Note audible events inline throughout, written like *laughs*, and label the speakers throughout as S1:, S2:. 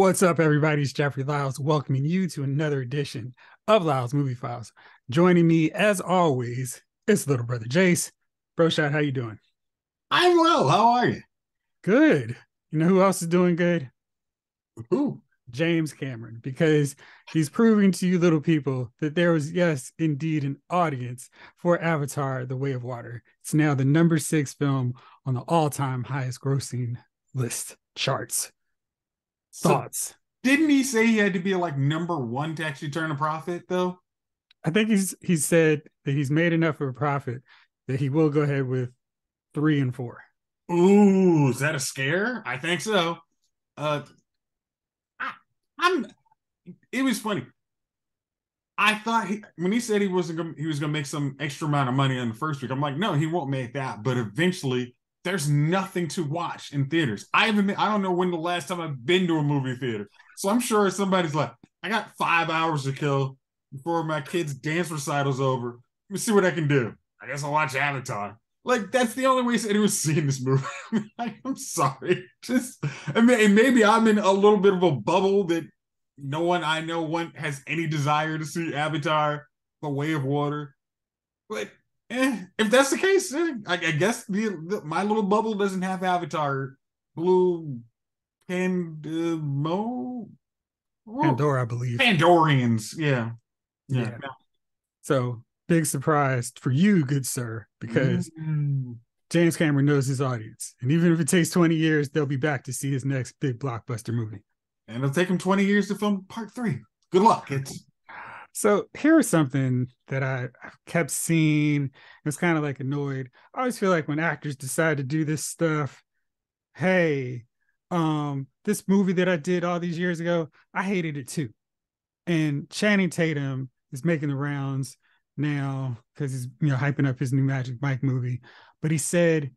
S1: What's up, everybody? It's Jeffrey Lyles welcoming you to another edition of Lyles Movie Files. Joining me, as always, is little brother Jace. Bro Shot, how you doing?
S2: I'm well. How are you?
S1: Good. You know who else is doing good?
S2: Who?
S1: James Cameron, because he's proving to you little people that there was, yes, indeed, an audience for Avatar: The Way of Water. It's now the number six film on the all-time highest grossing list charts.
S2: So,
S1: Thoughts?
S2: didn't he say he had to be like number one to actually turn a profit though?
S1: I think he's he said that he's made enough of a profit that he will go ahead with three and four.
S2: Ooh, is that a scare? I think so. Uh I, I'm it was funny. I thought he, when he said he wasn't gonna he was gonna make some extra amount of money in the first week, I'm like, no, he won't make that. But eventually there's nothing to watch in theaters. I haven't been, I don't know when the last time I've been to a movie theater. So I'm sure somebody's like, I got five hours to kill before my kid's dance recital's over. Let me see what I can do. I guess I'll watch Avatar. Like that's the only way anyone's *laughs* seeing this movie. *laughs* I'm sorry. Just I mean, maybe I'm in a little bit of a bubble that no one I know one has any desire to see Avatar, The Way of Water. But eh, if that's the case, eh, I, I, guess the, the, my little bubble doesn't have Avatar. Blue Pandemo.
S1: Pandora, I believe.
S2: Pandorians, yeah.
S1: yeah. yeah. So big surprise for you, good sir, because mm. James Cameron knows his audience. And even if it takes 20 years, they'll be back to see his next big blockbuster movie.
S2: And it'll take him 20 years to film part three. Good luck. It's
S1: so here's something that I, kept seeing. It's kind of like annoyed. I always feel like when actors decide to do this stuff, hey, um, this movie that I did all these years ago, I hated it too. And Channing Tatum is making the rounds now because he's you know hyping up his new Magic Mike movie. But he said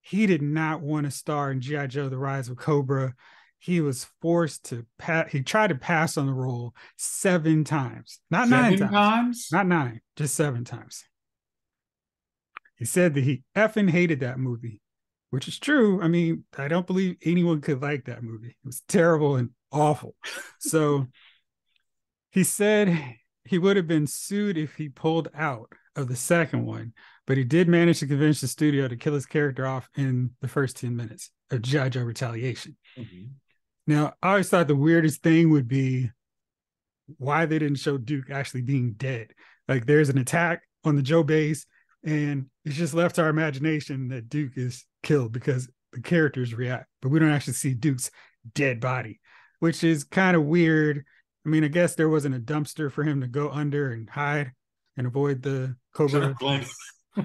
S1: he did not want to star in G.I. Joe: The Rise of Cobra he was forced to pass. He tried to pass on the role seven times, not seven nine times. times, not nine, just seven times. He said that he effing hated that movie, which is true. I mean, I don't believe anyone could like that movie. It was terrible and awful. so *laughs* he said he would have been sued if he pulled out of the second one, but he did manage to convince the studio to kill his character off in the first 10 minutes of. Joe Retaliation. Mm-hmm. Now, I always thought the weirdest thing would be why they didn't show Duke actually being dead. Like there's an attack on the Joe base, and it's just left to our imagination that Duke is killed because the characters react, but we don't actually see Duke's dead body, which is kind of weird. I mean, I guess there wasn't a dumpster for him to go under and hide and avoid the cobra. *laughs*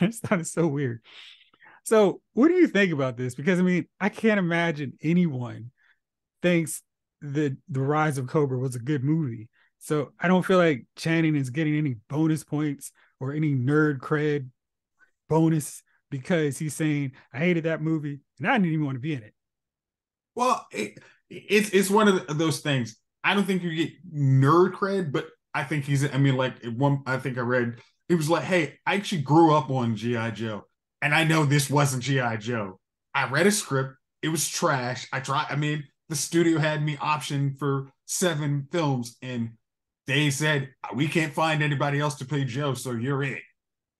S1: I just thought it's so weird. So, what do you think about this? Because I mean, I can't imagine anyone thinks that The Rise of Cobra was a good movie. So, I don't feel like Channing is getting any bonus points or any nerd cred bonus because he's saying, I hated that movie and I didn't even want to be in it.
S2: Well, it, it's it's one of those things. I don't think you get nerd cred, but I think he's. I mean, like one. I think I read it was like, hey, I actually grew up on GI Joe and I know this wasn't G.I. Joe. I read a script, it was trash. I tried, I mean, the studio had me option for seven films, and they said, We can't find anybody else to play Joe, so you're it.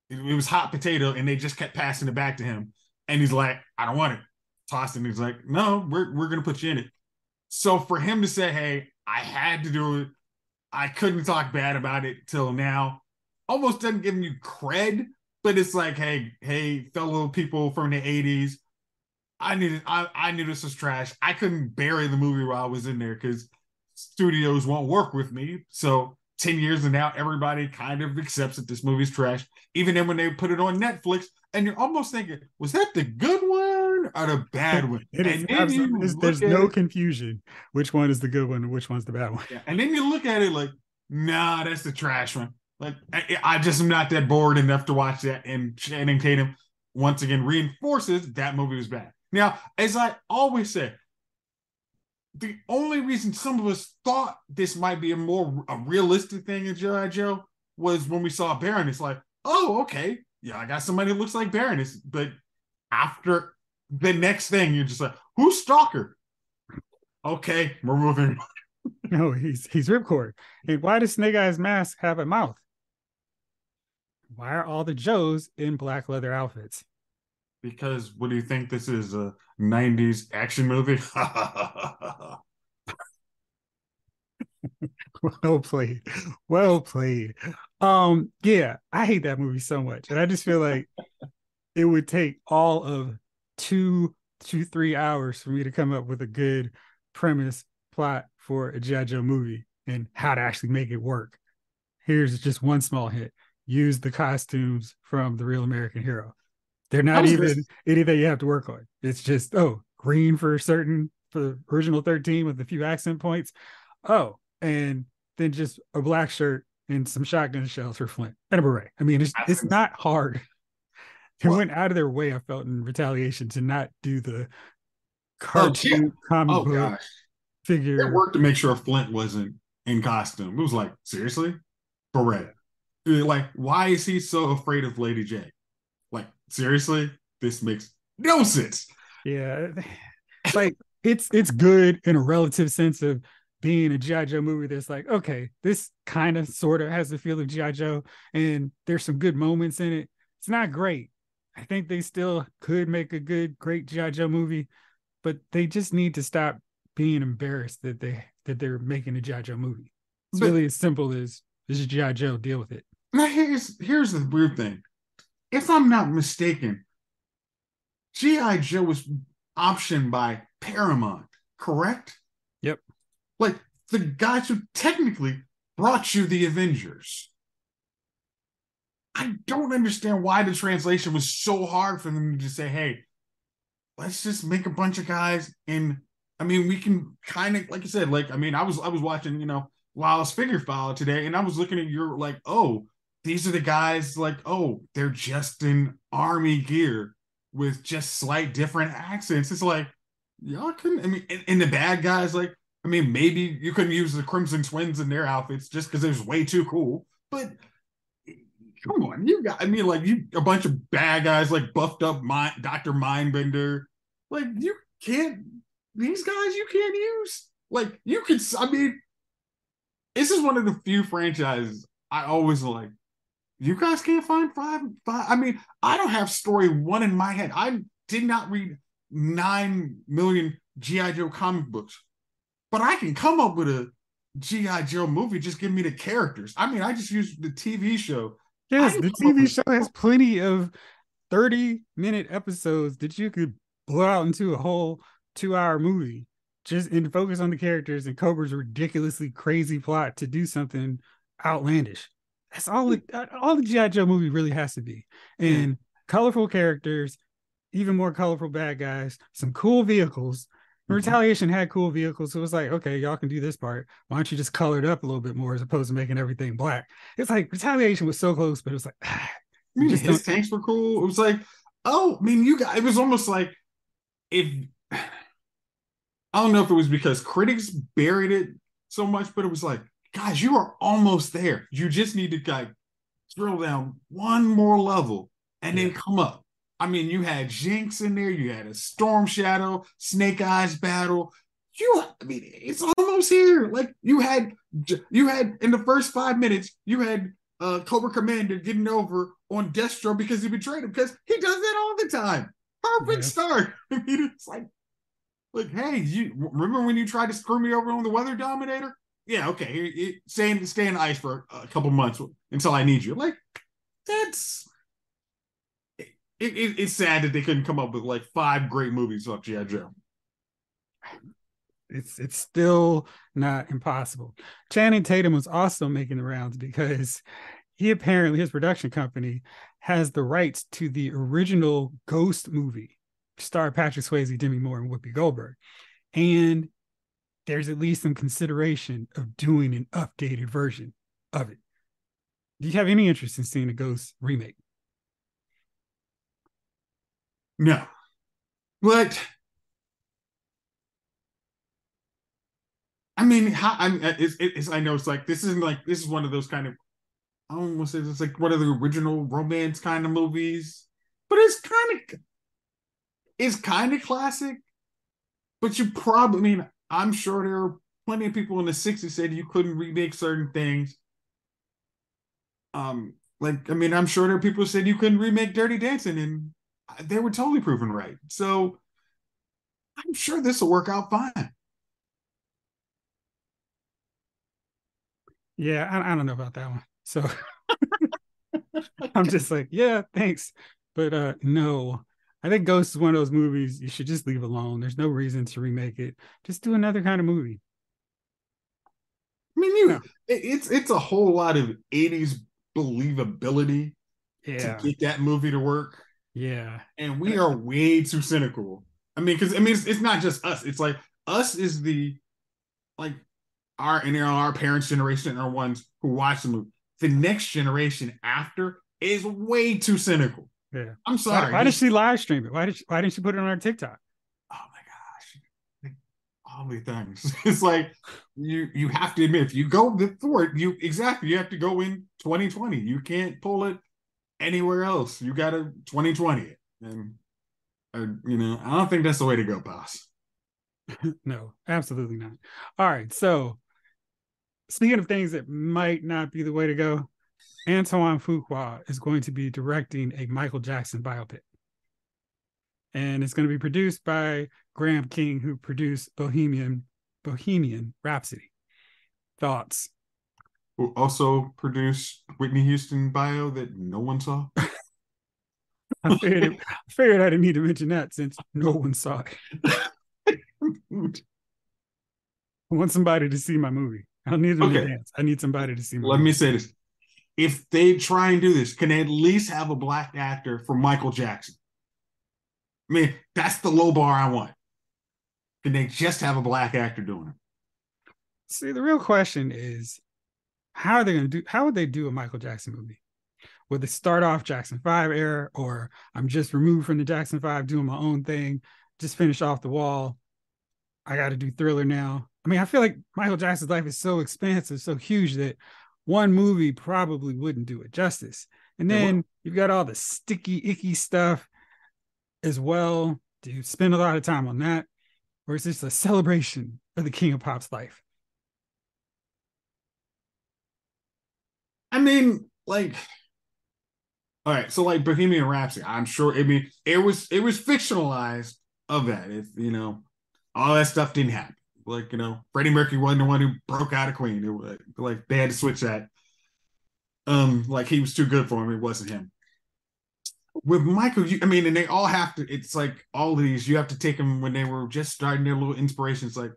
S2: It, it was hot potato, and they just kept passing it back to him. And he's like, I don't want it. Tossed it. He's like, No, we're, we're going to put you in it. So for him to say, Hey, I had to do it, I couldn't talk bad about it till now, almost doesn't give you credit but it's like, hey, hey, fellow people from the 80s, I needed I, I knew this was trash. I couldn't bury the movie while I was in there because studios won't work with me. So 10 years and now everybody kind of accepts that this movie's trash. Even then when they put it on Netflix, and you're almost thinking, was that the good one or the bad *laughs* one?
S1: It is there's, there's no it, confusion which one is the good one and which one's the bad one.
S2: Yeah. And then you look at it like, nah, that's the trash one. Like I, I just am not that bored enough to watch that. And Channing Tatum once again reinforces that movie was bad. Now, as I always say, the only reason some of us thought this might be a more a realistic thing in G.I. Joe was when we saw Baron. It's like, oh, okay, yeah, I got somebody who looks like Baroness. But after the next thing, you're just like, who's Stalker? Okay, we're moving. *laughs*
S1: no, he's he's Ripcord. And why does Snake Eyes mask have a mouth? Why are all the Joes in black leather outfits?
S2: Because what do you think this is a 90s action movie? *laughs*
S1: well played. Well played. Um, yeah, I hate that movie so much. And I just feel like it would take all of two to three hours for me to come up with a good premise plot for a G.I. Joe movie and how to actually make it work. Here's just one small hint. Use the costumes from the real American hero. They're not even just... anything you have to work on. It's just, oh, green for certain for the original 13 with a few accent points. Oh, and then just a black shirt and some shotgun shells for Flint and a beret. I mean, it's it's not hard. They well, went out of their way, I felt, in retaliation to not do the oh, cartoon oh, comic oh, book gosh. figure.
S2: It worked to make sure Flint wasn't in costume. It was like, seriously? Beret. Like, why is he so afraid of Lady Jaye? Like, seriously? This makes no sense.
S1: Yeah. *sighs* Like it's it's good in a relative sense of being a G.I. Joe movie that's like, okay, this kind of sort of has the feel of G.I. Joe, and there's some good moments in it. It's not great. I think they still could make a good, great G.I. Joe movie, but they just need to stop being embarrassed that they that they're making a G.I. Joe movie. It's but, really as simple as this is G.I. Joe, deal with it.
S2: Now here's here's the weird thing. If I'm not mistaken, G.I. Joe was optioned by Paramount, correct? Yep. Like the guys who technically brought you the Avengers. I don't understand why the translation was so hard for them to just say, hey, let's just make a bunch of guys and I mean we can kind of like I said, like I mean, I was I was watching, you know, Lyles Figure File today, and I was looking at your like, oh, these are the guys like, oh, they're just in army gear with just slight different accents. It's like, y'all couldn't I mean and, and the bad guys, like, I mean, maybe you couldn't use the Crimson Twins in their outfits just because it was way too cool. But come on, you got I mean, like you a bunch of bad guys like buffed up mind, Dr. Mindbender. Like you can't these guys you can't use. Like you could I mean, this is one of the few franchises I always like. You guys can't find five, five. I mean, I don't have story one in my head. I did not read nine million G.I. Joe comic books but I can come up with a G.I. Joe movie. Just give me the characters. I mean, I just use the TV show.
S1: Yes, the TV show has plenty of 30 minute episodes that you could blow out into a whole two hour movie just and focus on the characters and Cobra's ridiculously crazy plot to do something outlandish. That's all the all the G.I. Joe movie really has to be. And colorful characters, even more colorful bad guys, some cool vehicles, Mm-hmm. Retaliation had cool vehicles, so it was like, okay, y'all can do this part. Why don't you just color it up a little bit more as opposed to making everything black? It's like Retaliation was so close, but it was like, ah,
S2: I mean, his don't... tanks were cool. It was like, oh, I mean, you got. It was almost like if *sighs* I don't know if it was because critics buried it so much, but it was like, guys, you are almost there. You just need to like drill down one more level and yeah. then come up. I mean, you had Jinx in there, you had a Storm Shadow, Snake Eyes battle. You, I mean, it's almost here. Like you had, you had in the first five minutes, you had uh Cobra Commander getting over on Destro because he betrayed him because he does that all the time. Perfect yeah. start. *laughs* I mean, it's like, like, hey, you remember when you tried to screw me over on the Weather Dominator? Yeah, okay. Stay in, stay in ice for a couple months until I need you. Like, that's it, it, it's sad that they couldn't come up with like five great movies off GI Joe.
S1: It's it's still not impossible. Channing Tatum was also making the rounds because he apparently his production company has the rights to the original Ghost movie, star Patrick Swayze, Demi Moore, and Whoopi Goldberg, and there's at least some consideration of doing an updated version of it. Do you have any interest in seeing a Ghost remake?
S2: No. But I mean, how I mean, uh, it's, it's, I know it's like this isn't like this is one of those kind of I don't want to say it's like one of the original romance kind of movies, but it's kind of it's kind of classic. But you probably I mean I'm sure there are plenty of people in the 60s said you couldn't remake certain things. Um, like I mean, I'm sure there are people who said you couldn't remake Dirty Dancing, and they were totally proven right. So I'm sure this will work out fine.
S1: Yeah, I, I don't know about that one. So *laughs* *laughs* I'm just like, yeah, thanks. But uh no. I think Ghost is one of those movies you should just leave alone. There's no reason to remake it. Just do another kind of movie.
S2: I mean, you it's it's a whole lot of 80s believability
S1: yeah.
S2: to get that movie to work.
S1: Yeah.
S2: And we are way too cynical. I mean, because I mean, it's, it's, not just us. It's like us is the like our and know, our parents' generation are ones who watch the movie. The next generation after is way too cynical.
S1: Yeah.
S2: I'm sorry.
S1: Why, why did she live stream it? Why did she, why didn't she put it on her TikTok?
S2: Oh my gosh. All these things. *laughs* It's like you you have to admit if you go before it, you exactly you have to go in 2020. You can't pull it anywhere else. You gotta 2020 it. And uh, you know, I don't think that's the way to go, boss. *laughs*
S1: no, absolutely not. All right. So speaking of things that might not be the way to go, Antoine Fuqua is going to be directing a Michael Jackson biopic. And it's going to be produced by Graham King, who produced Bohemian Bohemian Rhapsody. Thoughts?
S2: Who also produced Whitney Houston bio that no one saw? *laughs*
S1: I figured, it, I figured I didn't need to mention that since no one saw it. I want somebody to see my movie. I don't need them okay. to dance. I need somebody to see my
S2: Let
S1: movie.
S2: me say this. If they try and do this, can they at least have a black actor for Michael Jackson? I mean, that's the low bar I want. Can they just have a black actor doing it?
S1: See, the real question is how are they going to do how would they do a Michael Jackson movie? Would they start off Jackson 5 era or I'm just removed from the Jackson 5 doing my own thing, just finish off the wall. I got to do thriller now. I mean, I feel like Michael Jackson's life is so expansive, so huge that one movie probably wouldn't do it justice. And then you've got all the sticky, icky stuff as well. Do you spend a lot of time on that? Or is this a celebration of the King of Pop's life?
S2: I mean, like, all right, so like Bohemian Rhapsody, I'm sure. I mean, it was it was fictionalized of that. If you know, all that stuff didn't happen. Like you know, Freddie Mercury wasn't the one who broke out of Queen. It was like they had to switch that. Um, like he was too good for him. It wasn't him. With Michael, you, I mean, and they all have to. It's like all these. You have to take them when they were just starting their little inspirations. Like,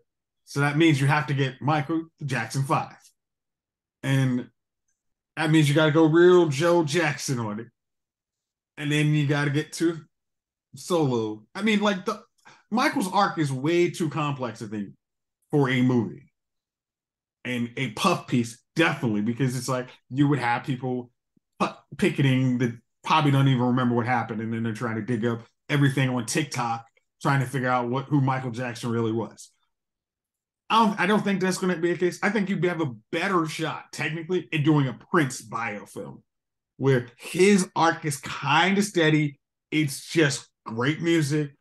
S2: so that means you have to get Michael Jackson Five, and that means you got to go real Joe Jackson on it, and then you got to get to solo. I mean, like the Michael's arc is way too complex, I think, for a movie. And a puff piece, definitely, because it's like you would have people picketing that probably don't even remember what happened, and then they're trying to dig up everything on TikTok, trying to figure out what who Michael Jackson really was. I don't, I don't think that's going to be a case. I think you'd have a better shot, technically, in doing a Prince biofilm where his arc is kind of steady. It's just great music,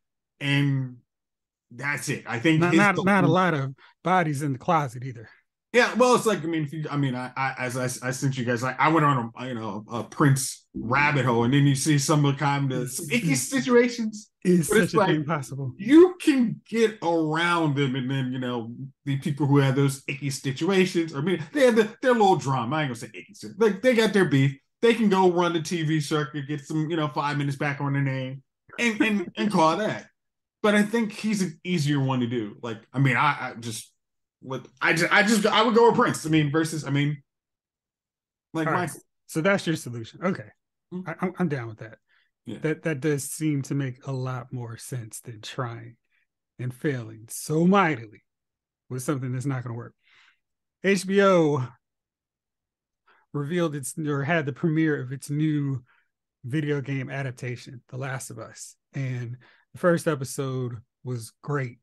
S2: and that's it. I think
S1: not not, not a lot of bodies in the closet either.
S2: Yeah, well, it's like I mean, if you, I mean, I, I as I, I sent you guys, like I went on a you know a Prince rabbit hole, and then you see some of the kind of icky situations.
S1: Is such a like, thing possible?
S2: You can get around them, and then you know the people who have those icky situations. I mean, they have the, their little drama. I ain't gonna say icky. Like they got their beef. They can go run the TV circuit, get some you know five minutes back on their name, and and, and call that but I think he's an easier one to do. Like, I mean, I, I just what I just I just I would go with Prince. I mean, versus I mean, like right.
S1: So that's your solution. Okay, mm-hmm. I, I'm down with that. Yeah. That that does seem to make a lot more sense than trying and failing so mightily with something that's not going to work. HBO revealed its or had the premiere of its new video game adaptation, The Last of Us, and the first episode was great.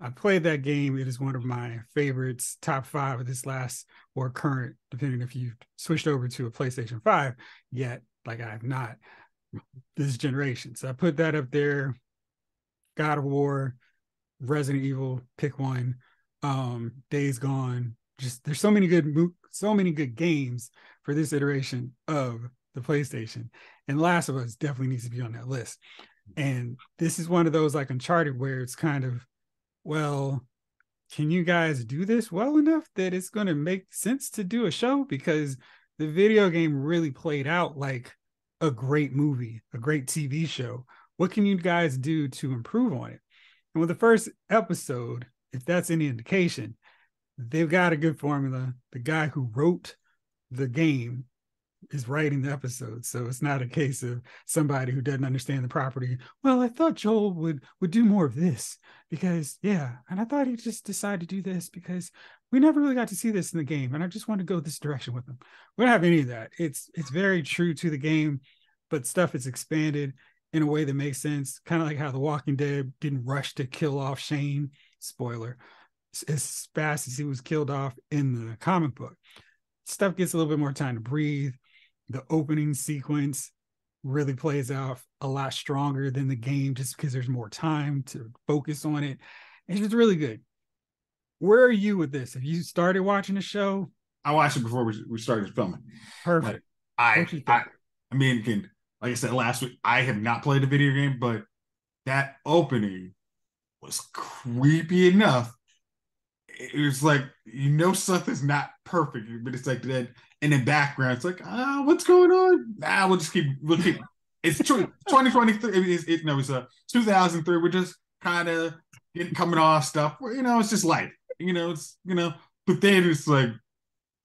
S1: I played that game. It is one of my favorites, top five of this last or current, depending if you've switched over to a PlayStation 5 yet, like I have not this generation. So I put that up there. God of War, Resident Evil, pick one. um, Days Gone. Just there's so many good so many good games for this iteration of the PlayStation, and Last of Us definitely needs to be on that list. And this is one of those like Uncharted where it's kind of, well, can you guys do this well enough that it's going to make sense to do a show? Because the video game really played out like a great movie, a great TV show. What can you guys do to improve on it? And with the first episode, if that's any indication, they've got a good formula. The guy who wrote the game is writing the episode so it's not a case of somebody who doesn't understand the property well i thought joel would would do more of this because yeah and i thought he just decided to do this because we never really got to see this in the game and i just want to go this direction with him. We don't have any of that. It's it's very true to the game but stuff is expanded in a way that makes sense kind of like how the walking dead didn't rush to kill off shane. Spoiler. As fast as he was killed off in the comic book. Stuff gets a little bit more time to breathe the opening sequence really plays out a lot stronger than the game just because there's more time to focus on it. It's just really good. Where are you with this? Have you started watching the show?
S2: I watched it before we, we started filming.
S1: Perfect.
S2: I, I, I mean, can, like I said last week, I have not played a video game, but that opening was creepy enough. It was like you know something's not perfect, but it's like that in the background. It's like, ah, what's going on? Ah, we'll just keep, we'll keep. It's 2023. It's, it, no, it's a uh, 2003. We're just kind of coming off stuff. You know, it's just life. You know, it's you know. But then it's like,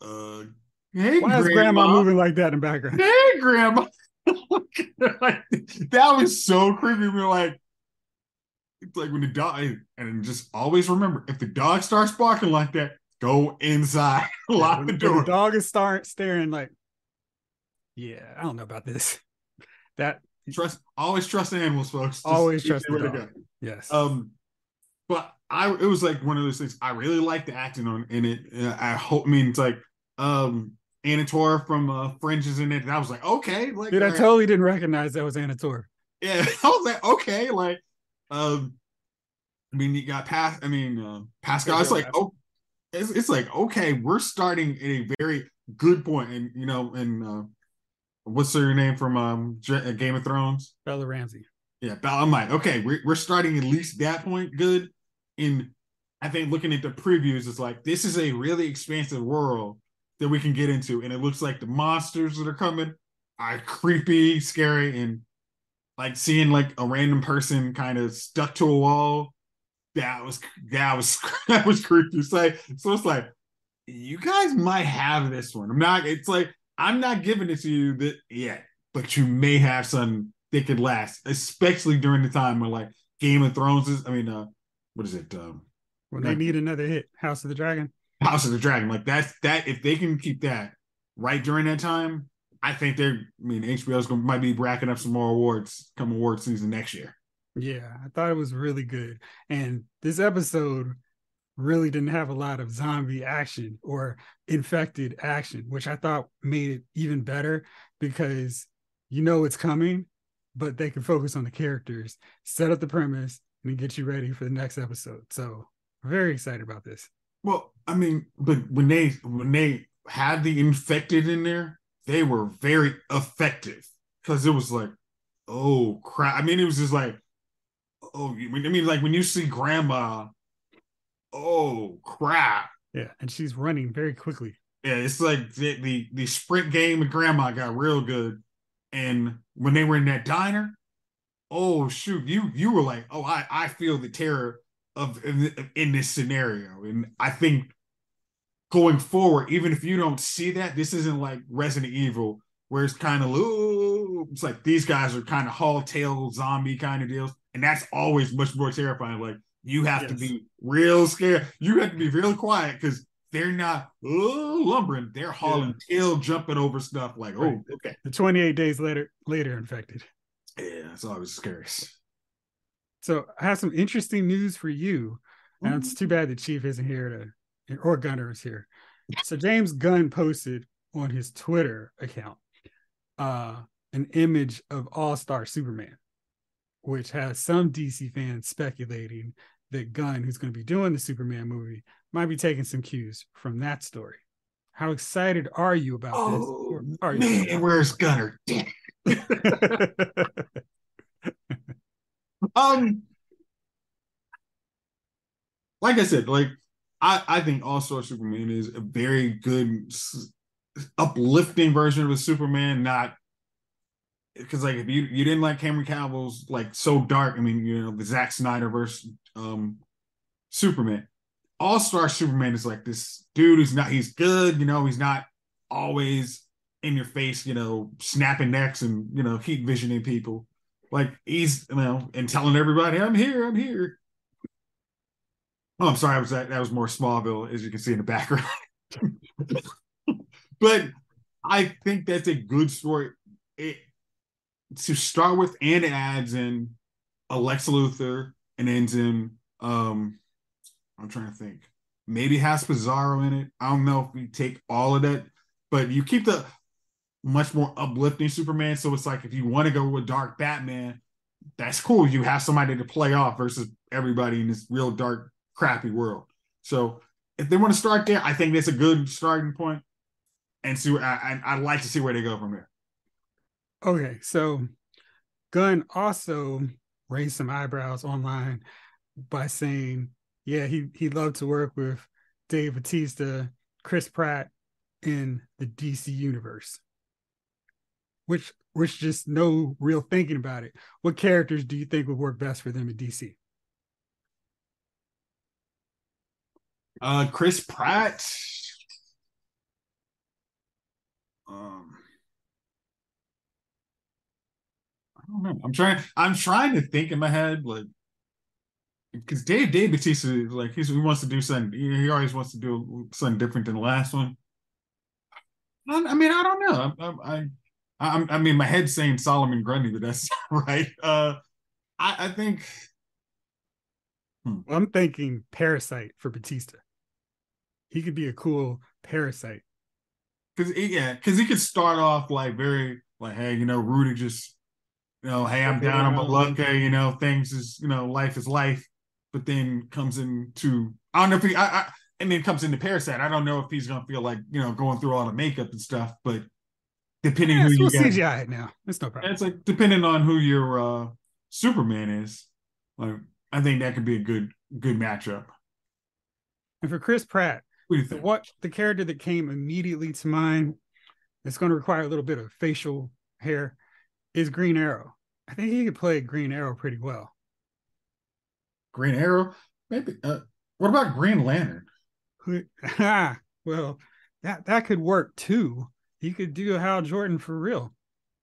S2: uh,
S1: hey, why grandma. is grandma moving like that in the background?
S2: Hey, grandma. *laughs* that was so creepy. We are like, it's like when the dog, and just always remember if the dog starts barking like that, Go inside, *laughs* lock yeah, the door.
S1: The dog is start staring like, yeah, I don't know about this. *laughs* That
S2: trust always trust animals, folks. Just
S1: always trust the dog. Yes.
S2: Um, but I it was like one of those things. I really like the acting on in it. I hope. I mean, it's like um Anna Torv from uh, Fringe is in it, and I was like, okay, like,
S1: dude, I right. totally didn't recognize that was Anna Torv.
S2: Yeah, *laughs* I was like, okay, like, um, I mean, you got past. I mean, uh, Pascal. It's like, oh, it's, it's like okay, we're starting at a very good point, and you know, and uh, what's her name from um uh, Game of Thrones?
S1: Bella Ramsey.
S2: Yeah, Bella. I'm like, okay, we're we're starting at least that point good. In I think looking at the previews, it's like this is a really expansive world that we can get into, and it looks like the monsters that are coming are creepy, scary, and like seeing like a random person kind of stuck to a wall that was that was *laughs* that was creepy. So, like, so it's like you guys might have this one. I'm not. It's like I'm not giving it to you that yet, but you may have some that could last, especially during the time when like Game of Thrones is. I mean, uh, what is it? Um,
S1: when they need another hit, House of the Dragon.
S2: House of the Dragon, like that's that. If they can keep that right during that time, I think they're. I mean, HBO's gonna might be racking up some more awards come award season next year.
S1: Yeah, I thought it was really good. And this episode really didn't have a lot of zombie action or infected action, which I thought made it even better because you know it's coming, but they can focus on the characters, set up the premise, and get you ready for the next episode. So very excited about this.
S2: Well, I mean, but when they when they had the infected in there, they were very effective because it was like, oh crap. I mean, it was just like oh, I mean, like when you see grandma, oh crap.
S1: Yeah, and she's running very quickly.
S2: Yeah, it's like the, the, the sprint game with grandma got real good. And when they were in that diner, oh shoot, you you were like, oh, I I feel the terror of in, in this scenario, and I think going forward, even if you don't see that, this isn't like Resident Evil where it's kind of ooh, it's like these guys are kind of haul tail zombie kind of deals and that's always much more terrifying. Like you have yes. to be real scared. You have to be real quiet because they're not oh, lumbering. They're hauling yeah. tail, jumping over stuff. Like oh, right. oh, okay.
S1: The twenty eight days later, later infected.
S2: Yeah, it's always scary.
S1: So I have some interesting news for you. And it's too bad the chief isn't here to, or Gunner is here. So James Gunn posted on his Twitter account uh, an image of All Star Superman which has some DC fans speculating that Gunn, who's going to be doing the Superman movie, might be taking some cues from that story. How excited are you about
S2: Oh
S1: this? Are you-
S2: man, where's Gunner? *laughs* um, like I said, like I I think All Star Superman is a very good, uplifting version of a Superman. Not because like if you you didn't like Cameron Cavill's like so dark. I mean, you know the Zack Snyder versus um Superman. All Star Superman is like this dude who's not he's good. You know, he's not always in your face. You know, snapping necks and you know heat visioning people. Like he's you know and telling everybody I'm here, I'm here. Oh, I'm sorry. I was that that was more Smallville, as you can see in the background. *laughs* but I think that's a good story. It to start with, and it adds in a Lex Luthor and ends in um I'm trying to think. Maybe has Bizarro in it. I don't know if we take all of that, but you keep the much more uplifting Superman. So it's like if you want to go with dark Batman, that's cool. You have somebody to play off versus everybody in this real dark, crappy world. So if they want to start there, I think that's a good starting. And see, I, I, I'd like to see where they go from there.
S1: Okay, so Gunn also raised some eyebrows online by saying, yeah, he he loved to work with Dave Batista, Chris Pratt in the DC universe. Which which just no real thinking about it. What characters do you think would work best for them in DC?
S2: Uh, Chris Pratt. Um, I don't know. I'm trying. I'm trying to think in my head, like, because Dave Dave Batista, is like, he's, he wants to do something. He, he always wants to do something different than the last one. I, I mean, I don't know. I, I, I, I, I mean, my head's saying Solomon Grundy, but that's *laughs* right. Uh, I, I think.
S1: Well, I'm thinking Parasite for Batista. He could be a cool parasite.
S2: Cause yeah, because he could start off like very like, hey, you know, Rudy just, you know, hey, I'm down, I'm a luck, you know, things is, you know, life is life, but then comes into I don't know if he, I, I and then comes into Parasite. I don't know if he's gonna feel like you know going through all the makeup and stuff, but depending
S1: Yeah,
S2: who you
S1: CGI it now. It's no problem.
S2: it's like depending on who your uh Superman is, like I think that could be a good good matchup.
S1: And for Chris Pratt,
S2: What do you
S1: the,
S2: think?
S1: what the character that came immediately to mind, it's going to require a little bit of facial hair, is Green Arrow. I think he could play Green Arrow pretty well.
S2: Green Arrow, maybe. Uh, what about Green Lantern? *laughs*
S1: Ah, well, that that could work too. He could do Hal Jordan for real.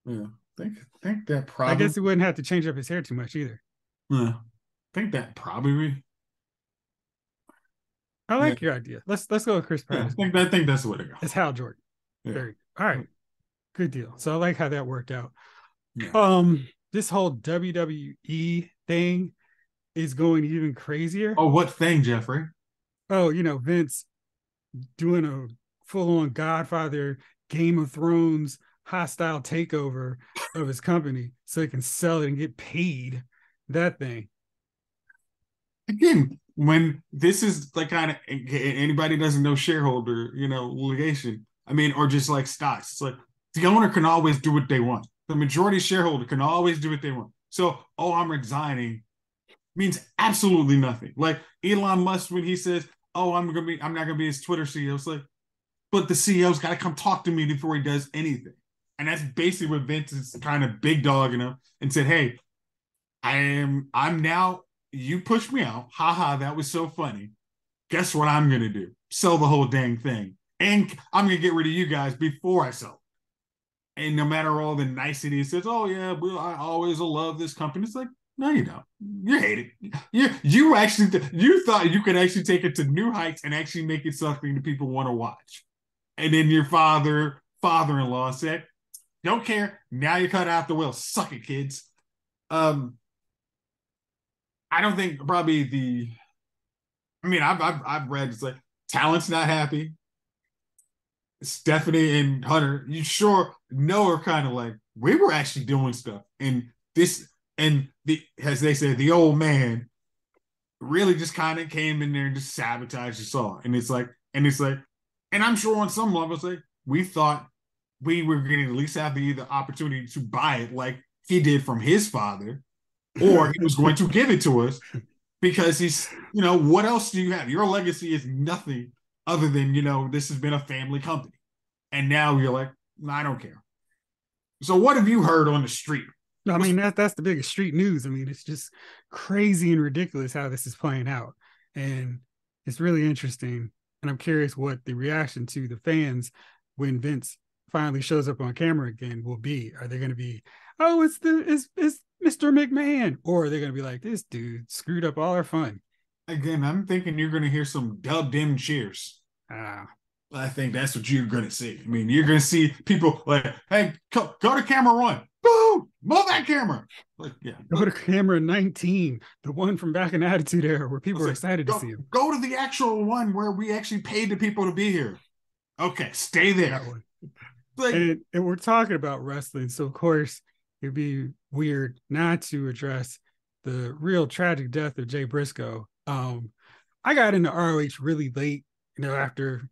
S2: Yeah, I think I think that probably.
S1: I guess he wouldn't have to change up his hair too much either.
S2: Yeah, I think that probably.
S1: I like your idea. Let's let's go with Chris
S2: Yeah,
S1: Pratt.
S2: I think I think that's the way to go.
S1: It's Hal Jordan.
S2: Yeah.
S1: Very all right. Good deal. So I like how that worked out.
S2: Yeah.
S1: Um, this whole WWE thing is going even crazier.
S2: Oh, what thing, Jeffrey?
S1: Oh, you know, Vince doing a full-on Godfather Game of Thrones hostile takeover of his company so he can sell it and get paid. That thing.
S2: Again, when this is like kind of anybody doesn't know shareholder, you know, litigation. I mean, or just like stocks. It's like the owner can always do what they want. The majority shareholder can always do what they want. So, oh, I'm resigning means absolutely nothing. Like Elon Musk when he says, "Oh, I'm gonna be, I'm not gonna be his Twitter CEO." It's like, but the CEO's got to come talk to me before he does anything. And that's basically what Vince is kind of big dogging him and said, "Hey, I am, I'm now. You pushed me out. Haha, that was so funny. Guess what I'm gonna do? Sell the whole dang thing, and I'm gonna get rid of you guys before I sell." And no matter all the niceties, says, "Oh yeah, I always love this company." It's like, no, you don't. You hate it. You you actually you thought you could actually take it to new heights and actually make it something that people want to watch. And then your father father-in-law said, "Don't care. Now you cut out the will. Suck it, kids." Um, I don't think probably the. I mean, I've I've, I've read it's like talent's not happy. Stephanie and Hunter, you sure know are kind of like we were actually doing stuff, and this and the as they say, the old man really just kind of came in there and just sabotaged us all. And it's like, and it's like, and I'm sure on some level, like we thought we were going to at least have the, the opportunity to buy it like he did from his father, or he was going to give it to us because he's, you know, what else do you have? Your legacy is nothing other than, you know, this has been a family company. And now you're like, I don't care. So what have you heard on the street?
S1: I mean, that, that's the biggest street news. I mean, it's just crazy and ridiculous how this is playing out. And it's really interesting. And I'm curious what the reaction to the fans when Vince finally shows up on camera again will be. Are they going to be, oh, it's the it's it's Mr. McMahon, or are they going to be like, this dude screwed up all our fun?
S2: Again, I'm thinking you're going to hear some dubbed in cheers.
S1: Ah,
S2: I think that's what you're going to see. I mean, you're going to see people like, hey, go, go to camera one. Boom! Move that camera. Like, yeah.
S1: Go to camera 19, the one from back in Attitude Era where people are excited
S2: go,
S1: to see him.
S2: Go to the actual one where we actually paid the people to be here. Okay, stay there.
S1: Like, and, and we're talking about wrestling, so of course it'd be weird not to address the real tragic death of Jay Briscoe. Um, I got into ROH really late, you know, after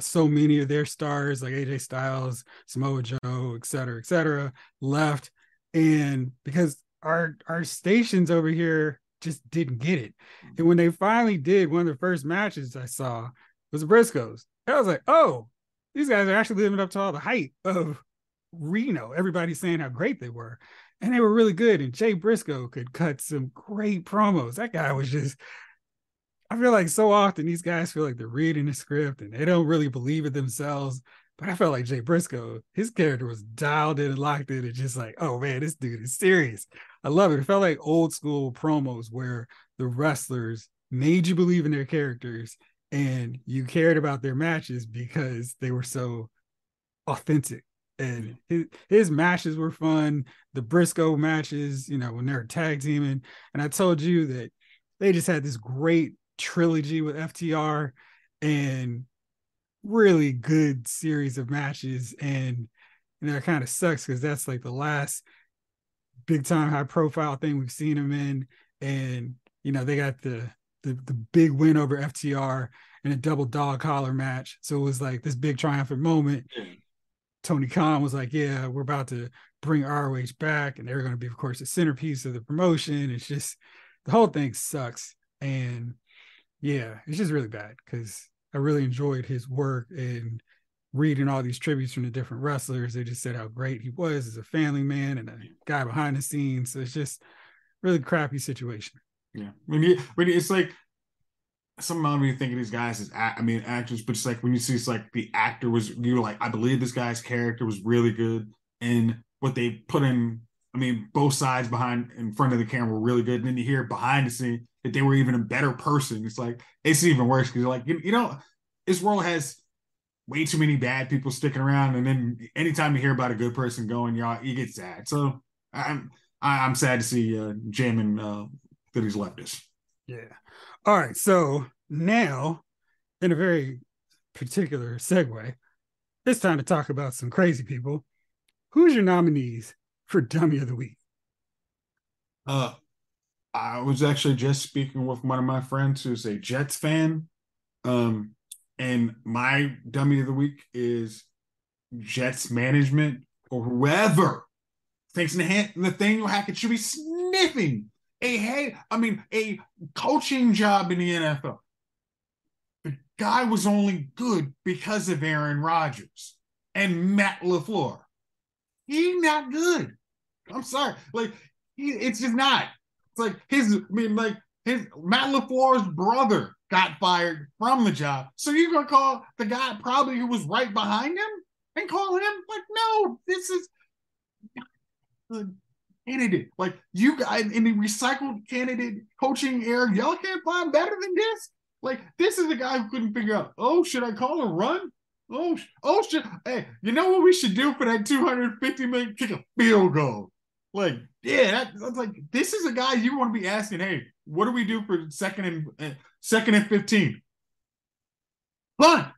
S1: so many of their stars like AJ Styles, Samoa Joe, et cetera, et cetera, left. And because our our stations over here just didn't get it. And when they finally did, one of the first matches I saw was the Briscoes. I was like, oh, these guys are actually living up to all the hype of Reno. Everybody's saying how great they were. And they were really good. And Jay Briscoe could cut some great promos. That guy was just, I feel like so often these guys feel like they're reading the script and they don't really believe it themselves. But I felt like Jay Briscoe, his character was dialed in and locked in and just like, oh man, this dude is serious. I love it. It felt like old school promos where the wrestlers made you believe in their characters and you cared about their matches because they were so authentic. And his, his matches were fun. The Briscoe matches, you know, when they're tag teaming. And I told you that they just had this great trilogy with FTR and really good series of matches. And you know, it kind of sucks because that's like the last big time high profile thing we've seen him in. And you know, they got the the, the big win over FTR in a double dog collar match. So it was like this big triumphant moment. Tony Khan was like, Yeah, we're about to bring ROH back, and they're going to be, of course, the centerpiece of the promotion. It's just the whole thing sucks. And yeah, it's just really bad because I really enjoyed his work and reading all these tributes from the different wrestlers. They just said how great he was as a family man and a guy behind the scenes. So it's just really crappy situation.
S2: Yeah, when it's like some of them, you think of these guys as I mean actors, but it's like when you see it's like the actor was you were like I believe this guy's character was really good and what they put in. I mean, both sides behind in front of the camera were really good, and then you hear behind the scene that they were even a better person. It's like it's even worse because you're like you, you know this world has way too many bad people sticking around, and then anytime you hear about a good person going, y'all you get sad. So I'm I'm sad to see uh, Jamin uh, that he's left us.
S1: Yeah. All right. So now, in a very particular segue, it's time to talk about some crazy people. Who's your nominees for Dummy of the Week?
S2: Uh, I was actually just speaking with one of my friends who's a Jets fan. Um, and my dummy of the week is Jets management or whoever thinks Nathaniel Hackett should be sniffing a hey, I mean, a coaching job in the NFL. The guy was only good because of Aaron Rodgers and Matt LaFleur. He's not good. I'm sorry. Like, he, it's just not. It's like his, I mean, like his Matt LaFleur's brother got fired from the job. So you're gonna call the guy probably who was right behind him and call him like, no, this is candidate. Like you guys in the recycled candidate coaching era, y'all can't find better than this. Like this is the guy who couldn't figure out. Oh, should I call a run? Oh, oh, shit. Hey, you know what we should do for that 250 million? Kick a field goal. Like, yeah, that, that's like this is a guy you want to be asking. Hey, what do we do for second and uh, second and 15? Fun.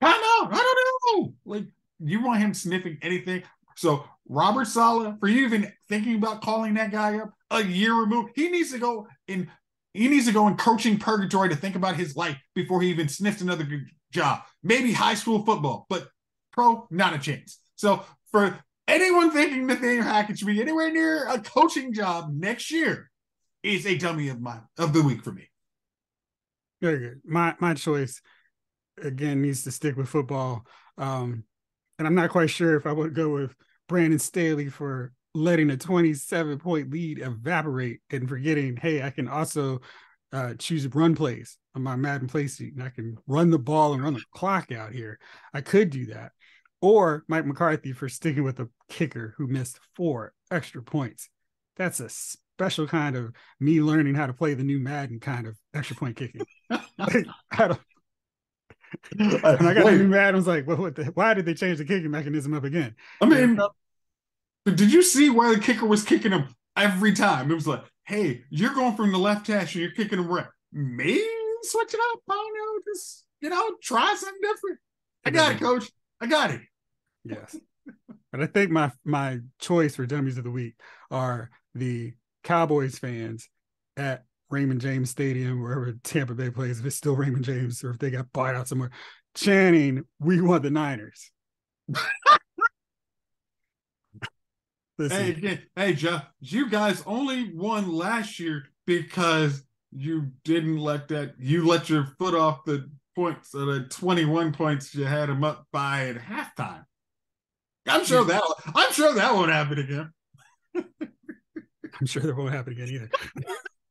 S2: Time out. I don't know. Like, you want him sniffing anything? So Robert Saleh, for you even thinking about calling that guy up a year removed, he needs to go in. he needs to go in coaching purgatory to think about his life before he even sniffs another job. Maybe high school football, but pro, not a chance. So for anyone thinking Nathaniel Hackett should be anywhere near a coaching job next year, is a dummy of my of the week for me.
S1: Very good. My my choice again needs to stick with football. Um, and I'm not quite sure if I would go with Brandon Staley for letting a 27 point lead evaporate and forgetting, hey, I can also uh, choose run plays on my Madden play sheet and I can run the ball and run the clock out here. I could do that. Or Mike McCarthy for sticking with a kicker who missed four extra points. That's a special kind of me learning how to play the new Madden kind of extra point kicking. *laughs* like, I don't, when I got Wait. new I was like, well, what the, why did they change the kicking mechanism up again?
S2: I mean, did you see why the kicker was kicking him every time? It was like, hey, you're going from the left hash and you're kicking him right. Maybe switch it up. I don't know. Just, you know, try something different. I got it, coach. I got it.
S1: Yes. but I think my my choice for dummies of the week are the Cowboys fans at Raymond James Stadium, wherever Tampa Bay plays, if it's still Raymond James or if they got bought out somewhere, chanting, We want the Niners. *laughs*
S2: hey, hey, Jeff, you guys only won last year because you didn't let that, you let your foot off the points, or the 21 points you had them up by at halftime. I'm sure that I'm sure that won't happen again. *laughs*
S1: I'm sure that won't happen again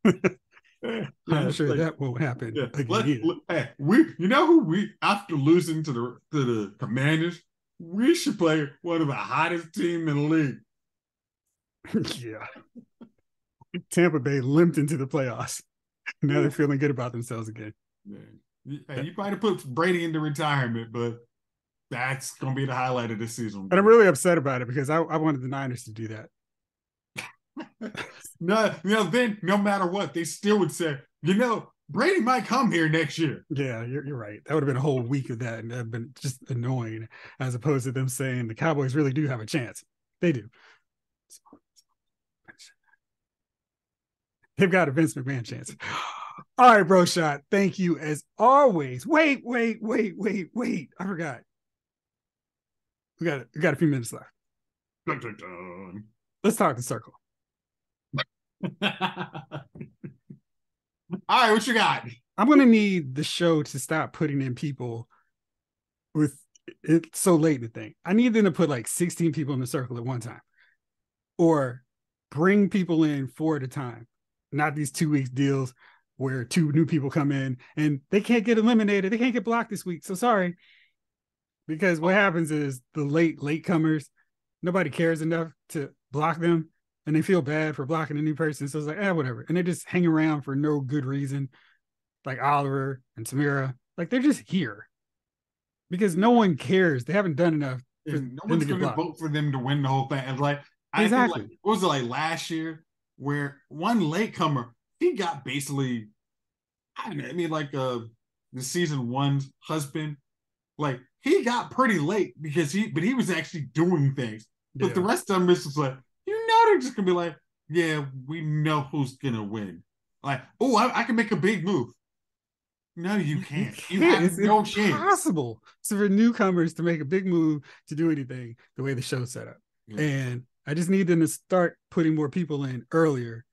S1: either. *laughs* *laughs* I'm sure like, that won't happen yeah, again let,
S2: hey, we, you know who we after losing to the to the Commanders, we should play one of the hottest team in the league. *laughs*
S1: yeah, Tampa Bay limped into the playoffs. Now they're feeling good about themselves again.
S2: Man. Hey, you probably put Brady into retirement, but that's going to be the highlight of this season.
S1: And I'm really upset about it because I, I wanted the Niners to do that. *laughs*
S2: no, you know, then no matter what, they still would say, you know, Brady might come here next year.
S1: Yeah, you're, you're right. That would have been a whole week of that and have been just annoying as opposed to them saying the Cowboys really do have a chance. They do. They've got a Vince McMahon chance. *gasps* All right, bro shot. Thank you as always. Wait, wait, wait, wait, wait. I forgot. We got we got a few minutes left. Dun, dun, dun. Let's talk the circle.
S2: All right, what you got?
S1: I'm gonna need the show to stop putting in people with it so late in the thing. I need them to put like 16 people in the circle at one time, or bring people in four at a time. Not these two weeks deals where two new people come in and they can't get eliminated. They can't get blocked this week. So sorry. Because what happens is the late late comers, nobody cares enough to block them and they feel bad for blocking a new person. So it's like, eh, whatever. And they just hang around for no good reason, like Oliver and Tamira. Like they're just here because no one cares. They haven't done enough.
S2: No one's going to vote for them to win the whole thing. And like, exactly. Like, what was it like last year where one latecomer he got basically, I mean, like uh, the season one's husband, like he got pretty late because he, but he was actually doing things. But yeah. the rest of them is just like, know, they're just gonna be like, yeah, we know who's gonna win. Like, oh, I, I can make a big move. No, you can't. You, can't. have
S1: it's no impossible. So for newcomers to make a big move to do anything the way the show's set up. Yeah. And I just need them to start putting more people in earlier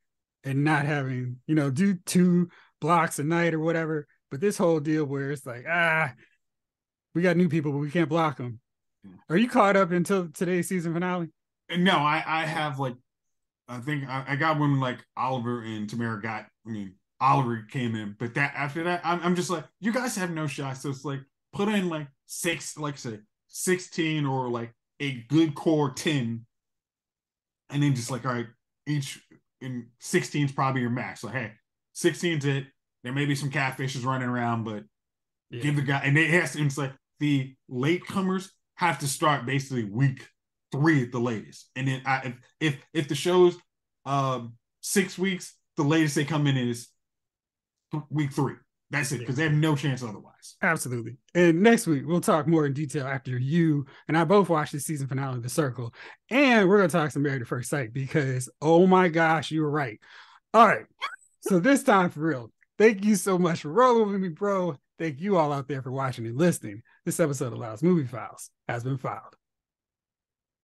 S1: and not having, you know, do two blocks a night or whatever. But this whole deal where it's like, ah, we got new people, but we can't block them. Are you caught up until today's season finale?
S2: No, I I have like, I think I, I got when like Oliver and Tamira got. I mean, Oliver came in, but that after that, I'm I'm just like, you guys have no shot. So it's like put in like six, like say sixteen or like a good core ten, and then just like all right, each in 16 is probably your max. Like, hey, 16's it. There may be some catfishes running around, but yeah. give the guy and they has to it's like the latecomers have to start basically week three at the latest. And then I, if if if the show's um six weeks, the latest they come in is week three. That's it, because they have no chance otherwise.
S1: Absolutely. And next week we'll talk more in detail after you and I both watched the season finale of The Circle, and we're gonna talk some Married at First Sight because oh my gosh, you were right. All right. so this time for real, thank you so much for rolling with me, bro. Thank you all out there for watching and listening. This episode of Loud's Movie Files has been filed.